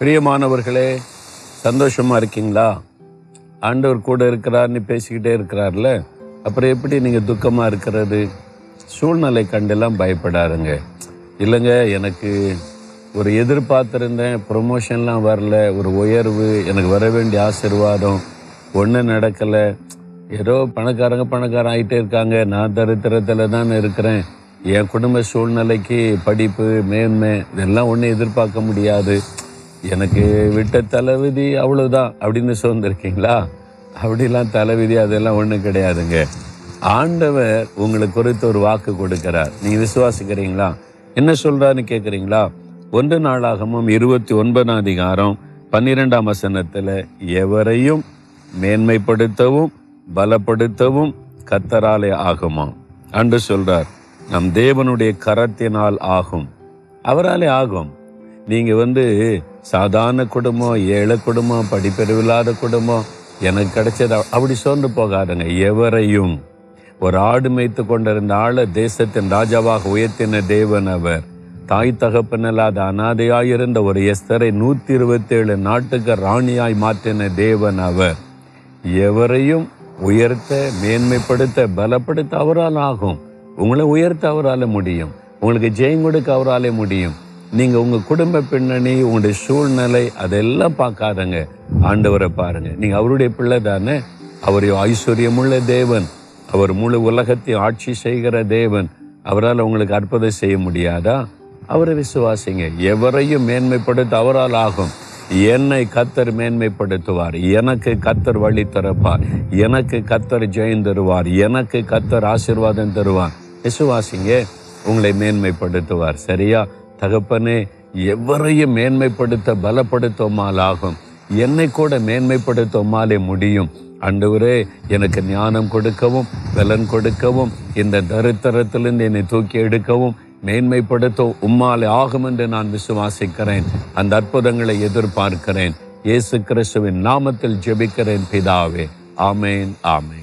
பிரியமானவர்களே சந்தோஷமா இருக்கீங்களா? ஆண்டவர் கூட இருக்கிறார்னு பேசிக்கிட்டே இருக்கிறார்ல? அப்புறம் எப்படி நீங்கள் துக்கமாக இருக்கிறது? சூழ்நிலை கண்டெல்லாம் பயப்படாதுங்க. இல்லைங்க எனக்கு ஒரு எதிர்பார்த்துருந்தேன் ப்ரொமோஷன்லாம் வரல ஒரு உயர்வு எனக்கு வர வேண்டிய ஆசீர்வாதம் ஒன்றும் நடக்கலை. ஏதோ பணக்காரங்க பணக்காரன் ஆகிட்டே இருக்காங்க. நான் தரித்திரத்தில் தான் இருக்கிறேன். என் குடும்ப சூழ்நிலைக்கு படிப்பு மேன்மை இதெல்லாம் ஒன்றும் எதிர்பார்க்க முடியாது. எனக்கு விட்ட தலைவிதி அவ்வளோதான் அப்படின்னு சோர்ந்திருக்கீங்களா அப்படிலாம் தலைவிதி அதெல்லாம் ஒன்றும் கிடையாதுங்க. ஆண்டவர் உங்களுக்கு குறித்து ஒரு வாக்கு கொடுக்கிறார். நீங்கள் விசுவாசிக்கிறீங்களா? என்ன சொல்கிறாருன்னு கேட்குறீங்களா ஒன்று நாளாகமும் இருபத்தி ஒன்பதாம் அதிகாரம் பன்னிரெண்டாம் வசனத்தில் எவரையும் மேன்மைப்படுத்தவும் பலப்படுத்தவும் கத்தராலே ஆகுமாம் அன்று சொல்றார் நம் தேவனுடைய கரத்தினால் ஆகும். அவராலே ஆகும். நீங்க வந்து சாதாரண குடும்பம் ஏழை குடும்பம் படிப்பறிவில்லாத குடும்பம் எனக்கு கிடைச்சது அப்படி சோர்ந்து போகாதுங்க. எவரையும் ஒரு ஆடு மேய்த்து கொண்டிருந்த ஆளை தேசத்தின் ராஜாவாக உயர்த்தின தேவன் அவர். தாய் தகப்பனில்லாத அனாதையாயிருந்த ஒரு எஸ்தரை நூற்றி இருபத்தேழு நாட்டுக்கு ராணியாய் மாற்றின தேவன் அவர். எவரையும் உயர்த்த மேன்மைப்படுத்த பலப்படுத்த அவரால் ஆகும். உங்களை உயர்த்த அவரால் முடியும். உங்களுக்கு ஜெயம் கொடுக்க அவராலே முடியும். நீங்க உங்க குடும்ப பின்னணி உங்களுடைய சூழ்நிலை அதெல்லாம் பார்க்காதங்க. ஆண்டவரை பாருங்க. நீங்க அவருடைய பிள்ளை தானே? அவர் ஐஸ்வர்யமுள்ள தேவன். அவர் முழு உலகத்தையும் ஆட்சி செய்கிற தேவன். அவரால் உங்களுக்கு அற்புதம் செய்ய முடியாதா? அவரை விசுவாசிங்க. எவரையும் மேன்மைப்படுத்த அவரால் ஆகும். என்னை கத்தர் மேன்மைப்படுத்துவார். எனக்கு கத்தர் வழி திறப்பார். எனக்கு கத்தர் ஜெயம் தருவார். எனக்கு கத்தர் ஆசீர்வாதம் தருவார். விசுவாசிங்க உங்களை மேன்மைப்படுத்துவார். சரியா? தகப்பனே எவரையும் மேன்மைப்படுத்த பலப்படுத்தோமால் ஆகும் என்னை கூட மேன்மைப்படுத்தோமாலே முடியும். அன்றுவரே எனக்கு ஞானம் கொடுக்கவும் பலன் கொடுக்கவும் இந்த தரித்திரத்திலிருந்து என்னை தூக்கி எடுக்கவும் மேன்மைப்படுத்த உம்மாலே ஆகும் என்று நான் விசுவாசிக்கிறேன். அந்த அற்புதங்களை எதிர்பார்க்கிறேன். இயேசு கிறிஸ்துவின் நாமத்தில் ஜெபிக்கிறேன் பிதாவே. ஆமேன் ஆமேன்.